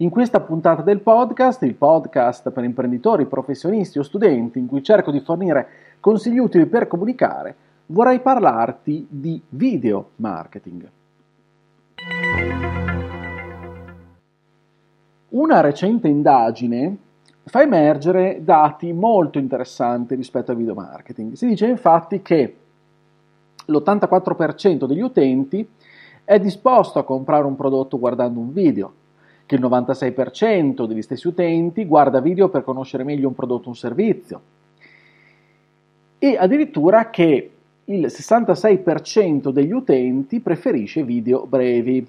In questa puntata del podcast, il podcast per imprenditori, professionisti o studenti, in cui cerco di fornire consigli utili per comunicare, vorrei parlarti di video marketing. Una recente indagine fa emergere dati molto interessanti rispetto al video marketing. Si dice infatti che l'84% degli utenti è disposto a comprare un prodotto guardando un video, che il 96% degli stessi utenti guarda video per conoscere meglio un prodotto o un servizio e addirittura che il 66% degli utenti preferisce video brevi.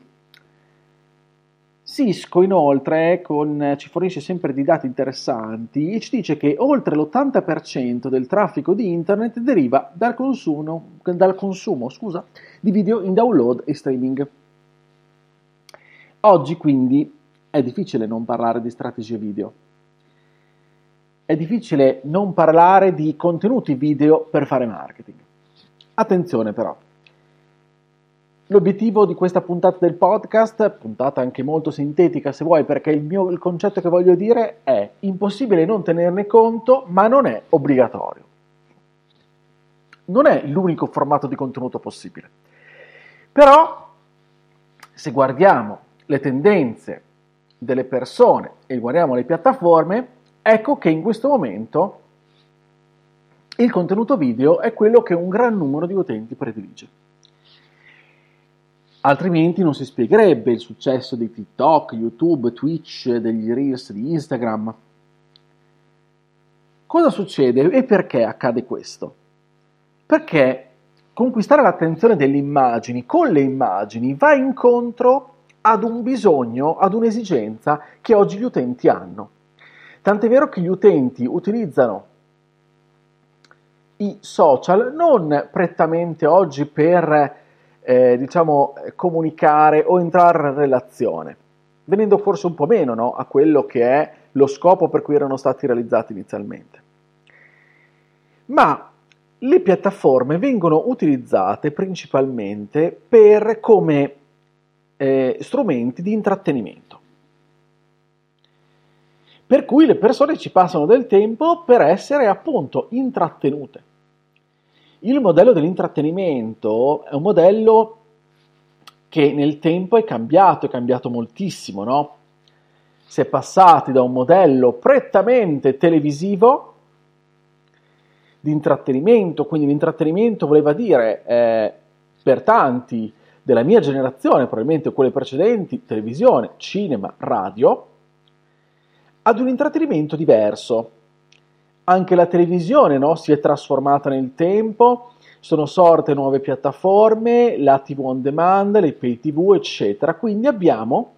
Cisco inoltre con, ci fornisce sempre di dati interessanti e ci dice che oltre l'80% del traffico di internet deriva dal consumo, dal consumo scusa, di video in download e streaming. Oggi quindi è difficile non parlare di strategie video. È difficile non parlare di contenuti video per fare marketing. Attenzione però, L'obiettivo di questa puntata del podcast, puntata anche molto sintetica se vuoi, perché il, mio, il concetto che voglio dire è impossibile non tenerne conto, ma non è obbligatorio. Non è l'unico formato di contenuto possibile. Però, se guardiamo le tendenze delle persone e guardiamo le piattaforme, ecco che in questo momento il contenuto video è quello che un gran numero di utenti predilige. Altrimenti non si spiegherebbe il successo di TikTok, YouTube, Twitch, degli Reels di Instagram. Cosa succede e perché accade questo? Perché conquistare l'attenzione delle immagini con le immagini va incontro ad un bisogno, ad un'esigenza che oggi gli utenti hanno. Tant'è vero che gli utenti utilizzano i social non prettamente oggi per eh, diciamo, comunicare o entrare in relazione, venendo forse un po' meno no, a quello che è lo scopo per cui erano stati realizzati inizialmente. Ma le piattaforme vengono utilizzate principalmente per, come eh, strumenti di intrattenimento. Per cui le persone ci passano del tempo per essere appunto intrattenute. Il modello dell'intrattenimento è un modello che nel tempo è cambiato, è cambiato moltissimo, no? Si è passati da un modello prettamente televisivo di intrattenimento, quindi l'intrattenimento voleva dire eh, per tanti della mia generazione, probabilmente quelle precedenti, televisione, cinema, radio, ad un intrattenimento diverso, anche la televisione no, si è trasformata nel tempo, sono sorte nuove piattaforme, la TV on demand, le pay TV, eccetera. Quindi abbiamo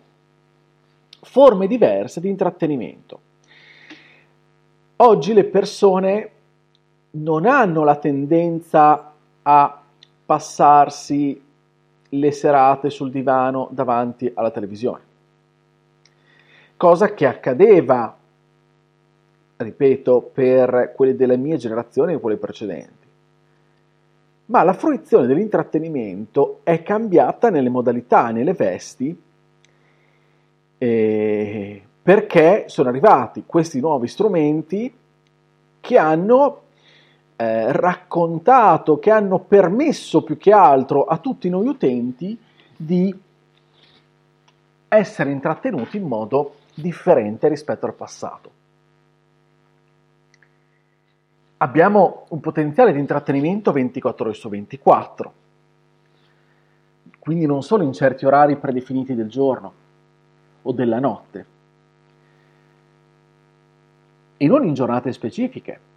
forme diverse di intrattenimento. Oggi le persone non hanno la tendenza a passarsi le serate sul divano davanti alla televisione, cosa che accadeva ripeto, per quelli della mia generazione e quelle precedenti. Ma la fruizione dell'intrattenimento è cambiata nelle modalità, nelle vesti, eh, perché sono arrivati questi nuovi strumenti che hanno eh, raccontato, che hanno permesso più che altro a tutti noi utenti di essere intrattenuti in modo differente rispetto al passato abbiamo un potenziale di intrattenimento 24 ore su 24, quindi non solo in certi orari predefiniti del giorno o della notte, e non in giornate specifiche.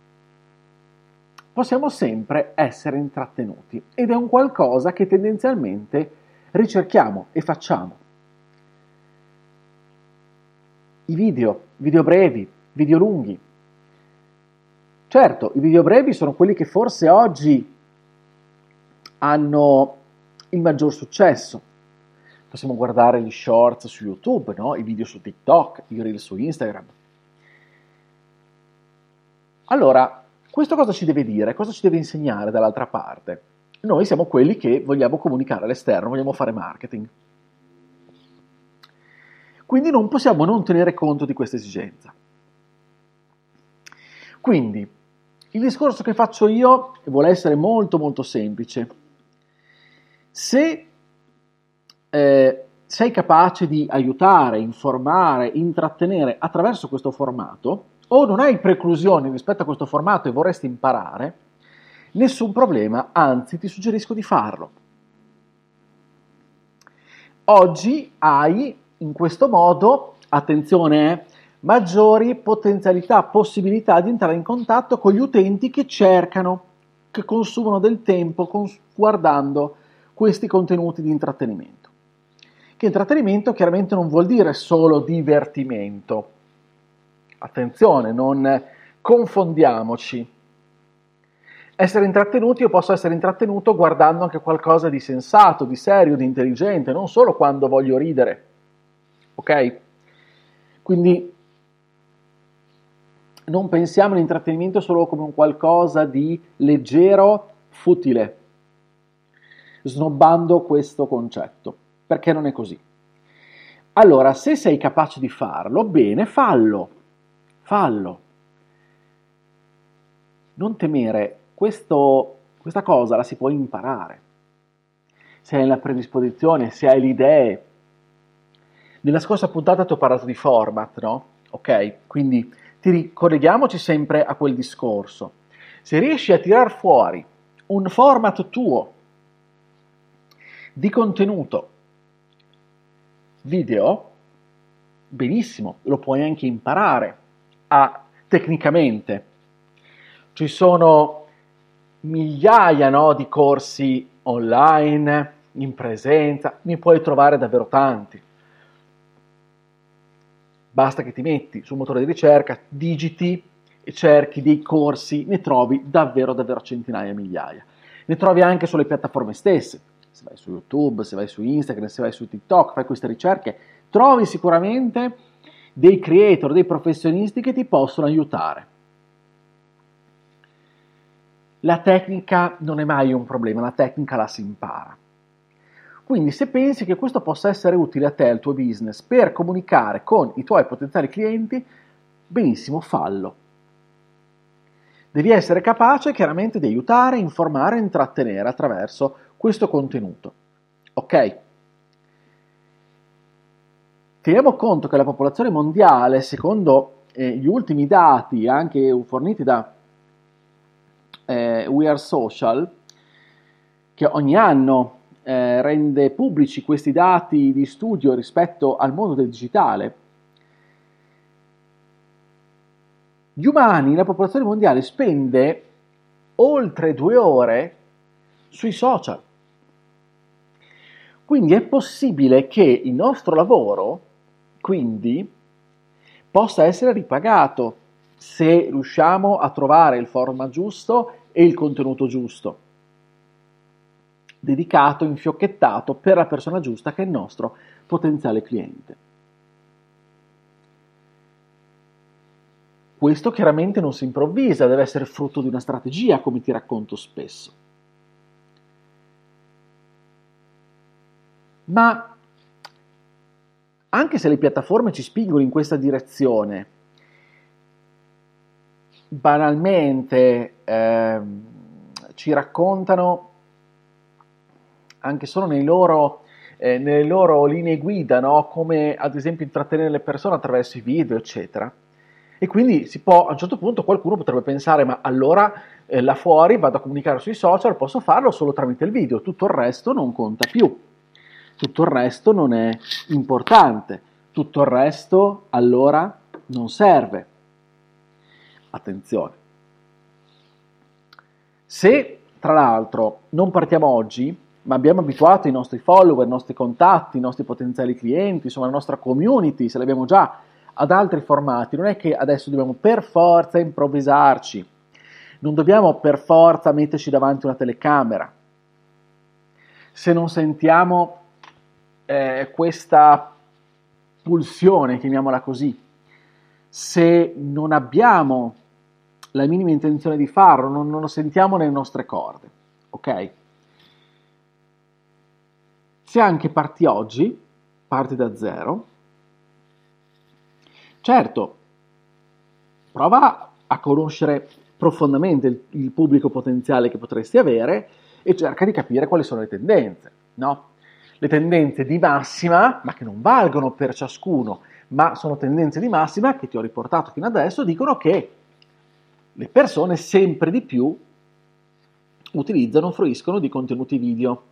Possiamo sempre essere intrattenuti ed è un qualcosa che tendenzialmente ricerchiamo e facciamo. i video, video brevi, video lunghi. Certo, i video brevi sono quelli che forse oggi hanno il maggior successo. Possiamo guardare gli shorts su YouTube, no? i video su TikTok, i reel su Instagram. Allora, questo cosa ci deve dire? Cosa ci deve insegnare dall'altra parte? Noi siamo quelli che vogliamo comunicare all'esterno, vogliamo fare marketing. Quindi non possiamo non tenere conto di questa esigenza. Quindi, il discorso che faccio io vuole essere molto molto semplice. Se eh, sei capace di aiutare, informare, intrattenere attraverso questo formato, o non hai preclusioni rispetto a questo formato e vorresti imparare, nessun problema, anzi ti suggerisco di farlo. Oggi hai in questo modo, attenzione, eh, maggiori potenzialità, possibilità di entrare in contatto con gli utenti che cercano, che consumano del tempo cons- guardando questi contenuti di intrattenimento. Che intrattenimento chiaramente non vuol dire solo divertimento. Attenzione, non confondiamoci. Essere intrattenuti, io posso essere intrattenuto guardando anche qualcosa di sensato, di serio, di intelligente, non solo quando voglio ridere. Ok? Quindi non pensiamo all'intrattenimento solo come un qualcosa di leggero, futile, snobbando questo concetto, perché non è così. Allora, se sei capace di farlo, bene, fallo, fallo. Non temere, questo, questa cosa la si può imparare. Se hai la predisposizione, se hai le idee. Nella scorsa puntata ti ho parlato di format, no? Ok? Quindi ti ricolleghiamoci sempre a quel discorso. Se riesci a tirar fuori un format tuo di contenuto video, benissimo, lo puoi anche imparare a, tecnicamente. Ci sono migliaia no, di corsi online, in presenza, ne puoi trovare davvero tanti. Basta che ti metti sul motore di ricerca, digiti e cerchi dei corsi, ne trovi davvero, davvero centinaia, migliaia. Ne trovi anche sulle piattaforme stesse. Se vai su YouTube, se vai su Instagram, se vai su TikTok, fai queste ricerche, trovi sicuramente dei creator, dei professionisti che ti possono aiutare. La tecnica non è mai un problema, la tecnica la si impara. Quindi se pensi che questo possa essere utile a te, al tuo business, per comunicare con i tuoi potenziali clienti, benissimo, fallo. Devi essere capace chiaramente di aiutare, informare intrattenere attraverso questo contenuto. Ok? Teniamo conto che la popolazione mondiale, secondo eh, gli ultimi dati anche forniti da eh, We Are Social, che ogni anno eh, rende pubblici questi dati di studio rispetto al mondo del digitale, gli umani, la popolazione mondiale spende oltre due ore sui social. Quindi è possibile che il nostro lavoro, quindi, possa essere ripagato se riusciamo a trovare il format giusto e il contenuto giusto dedicato, infiocchettato per la persona giusta che è il nostro potenziale cliente. Questo chiaramente non si improvvisa, deve essere frutto di una strategia, come ti racconto spesso. Ma anche se le piattaforme ci spingono in questa direzione, banalmente eh, ci raccontano anche solo loro, eh, nelle loro linee guida, no? come ad esempio intrattenere le persone attraverso i video, eccetera. E quindi si può, a un certo punto qualcuno potrebbe pensare, ma allora eh, là fuori vado a comunicare sui social, posso farlo solo tramite il video, tutto il resto non conta più, tutto il resto non è importante, tutto il resto allora non serve. Attenzione. Se tra l'altro non partiamo oggi, ma abbiamo abituato i nostri follower, i nostri contatti, i nostri potenziali clienti, insomma la nostra community, se l'abbiamo già ad altri formati, non è che adesso dobbiamo per forza improvvisarci, non dobbiamo per forza metterci davanti una telecamera. Se non sentiamo eh, questa pulsione, chiamiamola così, se non abbiamo la minima intenzione di farlo, non, non lo sentiamo nelle nostre corde, ok? Se anche parti oggi, parti da zero, certo, prova a conoscere profondamente il, il, pubblico potenziale che potresti avere e cerca di capire quali sono le tendenze, no? Le tendenze di massima, ma che non valgono per ciascuno, ma sono tendenze di massima che ti ho riportato fino adesso, dicono che le persone sempre di più utilizzano, fruiscono di contenuti video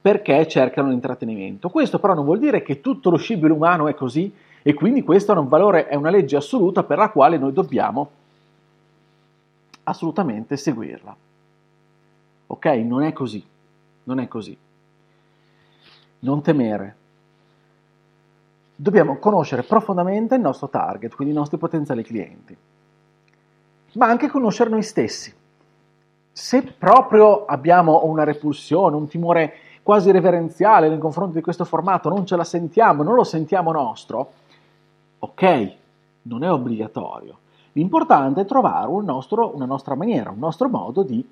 perché cercano l'intrattenimento. Questo però non vuol dire che tutto lo scibile umano è così e quindi questo è un valore, è una legge assoluta per la quale noi dobbiamo assolutamente seguirla. Ok? Non è così, non è così. Non temere. Dobbiamo conoscere profondamente il nostro target, quindi i nostri potenziali clienti, ma anche conoscere noi stessi. Se proprio abbiamo una repulsione, un timore quasi reverenziale nei confronti di questo formato, non ce la sentiamo, non lo sentiamo nostro, ok, non è obbligatorio. L'importante è trovare un nostro, una nostra maniera, un nostro modo di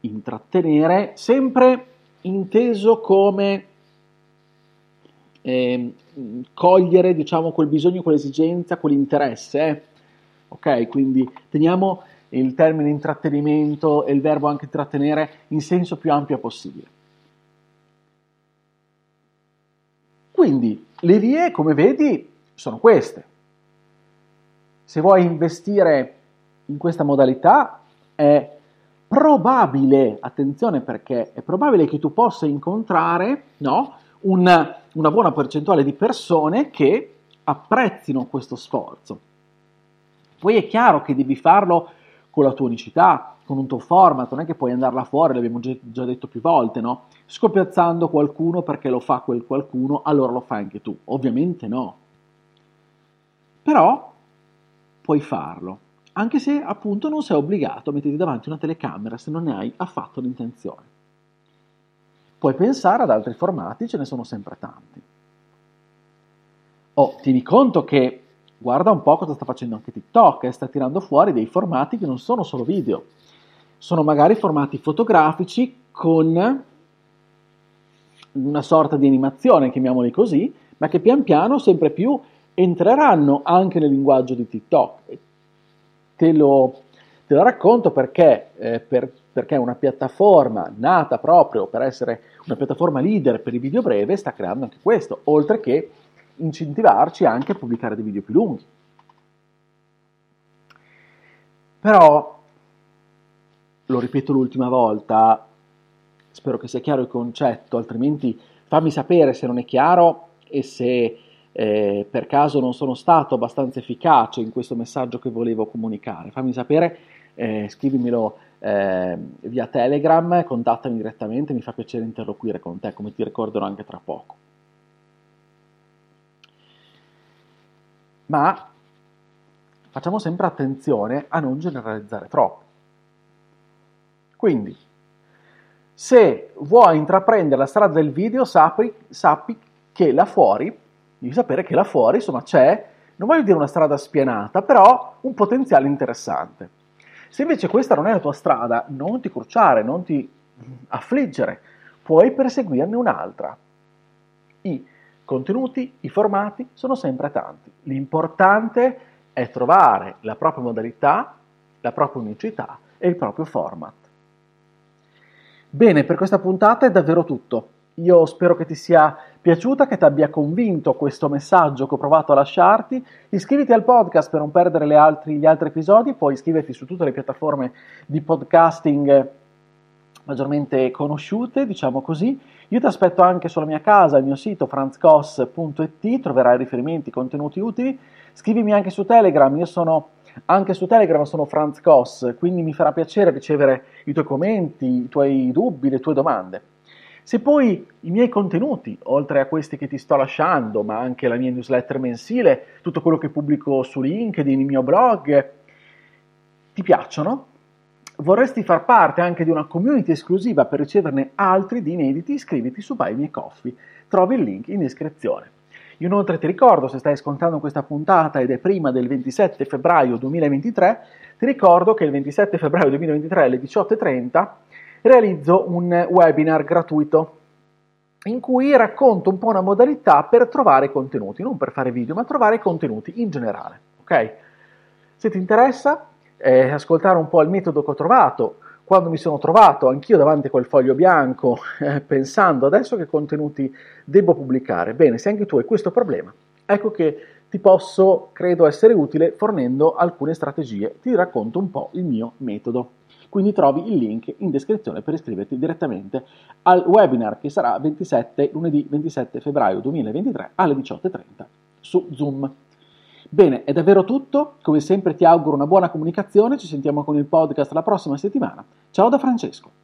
intrattenere, sempre inteso come eh, cogliere diciamo, quel bisogno, quell'esigenza, quell'interesse. Eh? Ok, quindi teniamo il termine intrattenimento e il verbo anche intrattenere in senso più ampio possibile. Quindi le vie, come vedi, sono queste. Se vuoi investire in questa modalità è probabile, attenzione perché è probabile che tu possa incontrare no, una, una buona percentuale di persone che apprezzino questo sforzo. Poi è chiaro che devi farlo con la tua unicità, con un tuo format, non è che puoi andarla fuori, l'abbiamo già detto più volte, no? Scopiazzando qualcuno perché lo fa quel qualcuno, allora lo fai anche tu. Ovviamente no. Però puoi farlo, anche se appunto non sei obbligato a metterti davanti una telecamera se non ne hai affatto l'intenzione. Puoi pensare ad altri formati, ce ne sono sempre tanti. Oh, tieni conto che guarda un po' cosa sta facendo anche TikTok, eh, sta tirando fuori dei formati che non sono solo video, sono magari formati fotografici con una sorta di animazione, chiamiamoli così, ma che pian piano sempre più entreranno anche nel linguaggio di TikTok. Te lo, te lo racconto perché, eh, per, perché una piattaforma nata proprio per essere una piattaforma leader per i video breve sta creando anche questo, oltre che incentivarci anche a pubblicare dei video più lunghi. Però, lo ripeto l'ultima volta, spero che sia chiaro il concetto, altrimenti fammi sapere se non è chiaro e se eh, per caso non sono stato abbastanza efficace in questo messaggio che volevo comunicare. Fammi sapere, eh, scrivimelo eh, via Telegram, contattami direttamente, mi fa piacere interloquire con te, come ti ricorderò anche tra poco. Ma facciamo sempre attenzione a non generalizzare troppo. Quindi, se vuoi intraprendere la strada del video, sappi, sappi che là fuori devi sapere che là fuori, insomma, c'è, non voglio dire una strada spianata, però un potenziale interessante. Se invece questa non è la tua strada, non ti cruciare, non ti affliggere, puoi perseguirne un'altra. I contenuti, i formati sono sempre tanti. L'importante è trovare la propria modalità, la propria unicità e il proprio format. Bene, per questa puntata è davvero tutto. Io spero che ti sia piaciuta, che ti abbia convinto questo messaggio che ho provato a lasciarti. Iscriviti al podcast per non perdere altri, gli altri episodi, puoi iscriverti su tutte le piattaforme di podcasting maggiormente conosciute, diciamo così. Io ti aspetto anche sulla mia casa, il mio sito franzcos.it, troverai riferimenti, contenuti utili. Scrivimi anche su Telegram, io sono anche su Telegram sono Franz quindi mi farà piacere ricevere i tuoi commenti, i tuoi dubbi, le tue domande. Se poi i miei contenuti, oltre a questi che ti sto lasciando, ma anche la mia newsletter mensile, tutto quello che pubblico su LinkedIn, il mio blog, ti piacciono, vorresti far parte anche di una community esclusiva per riceverne altri di inediti, iscriviti su Buy Me Coffee. Trovi il link in descrizione. Inoltre ti ricordo, se stai ascoltando questa puntata ed è prima del 27 febbraio 2023, ti ricordo che il 27 febbraio 2023 alle 18.30 realizzo un webinar gratuito in cui racconto un po' una modalità per trovare contenuti, non per fare video, ma trovare contenuti in generale. Ok? Se ti interessa eh, ascoltare un po' il metodo che ho trovato, quando mi sono trovato anch'io davanti a quel foglio bianco eh, pensando adesso che contenuti devo pubblicare, bene, se anche tu hai questo problema, ecco che ti posso, credo, essere utile fornendo alcune strategie. Ti racconto un po' il mio metodo. Quindi trovi il link in descrizione per iscriverti direttamente al webinar che sarà 27, lunedì 27 febbraio 2023 alle 18.30 su Zoom. Bene, è davvero tutto. Come sempre ti auguro una buona comunicazione. Ci sentiamo con il podcast la prossima settimana. Ciao da Francesco.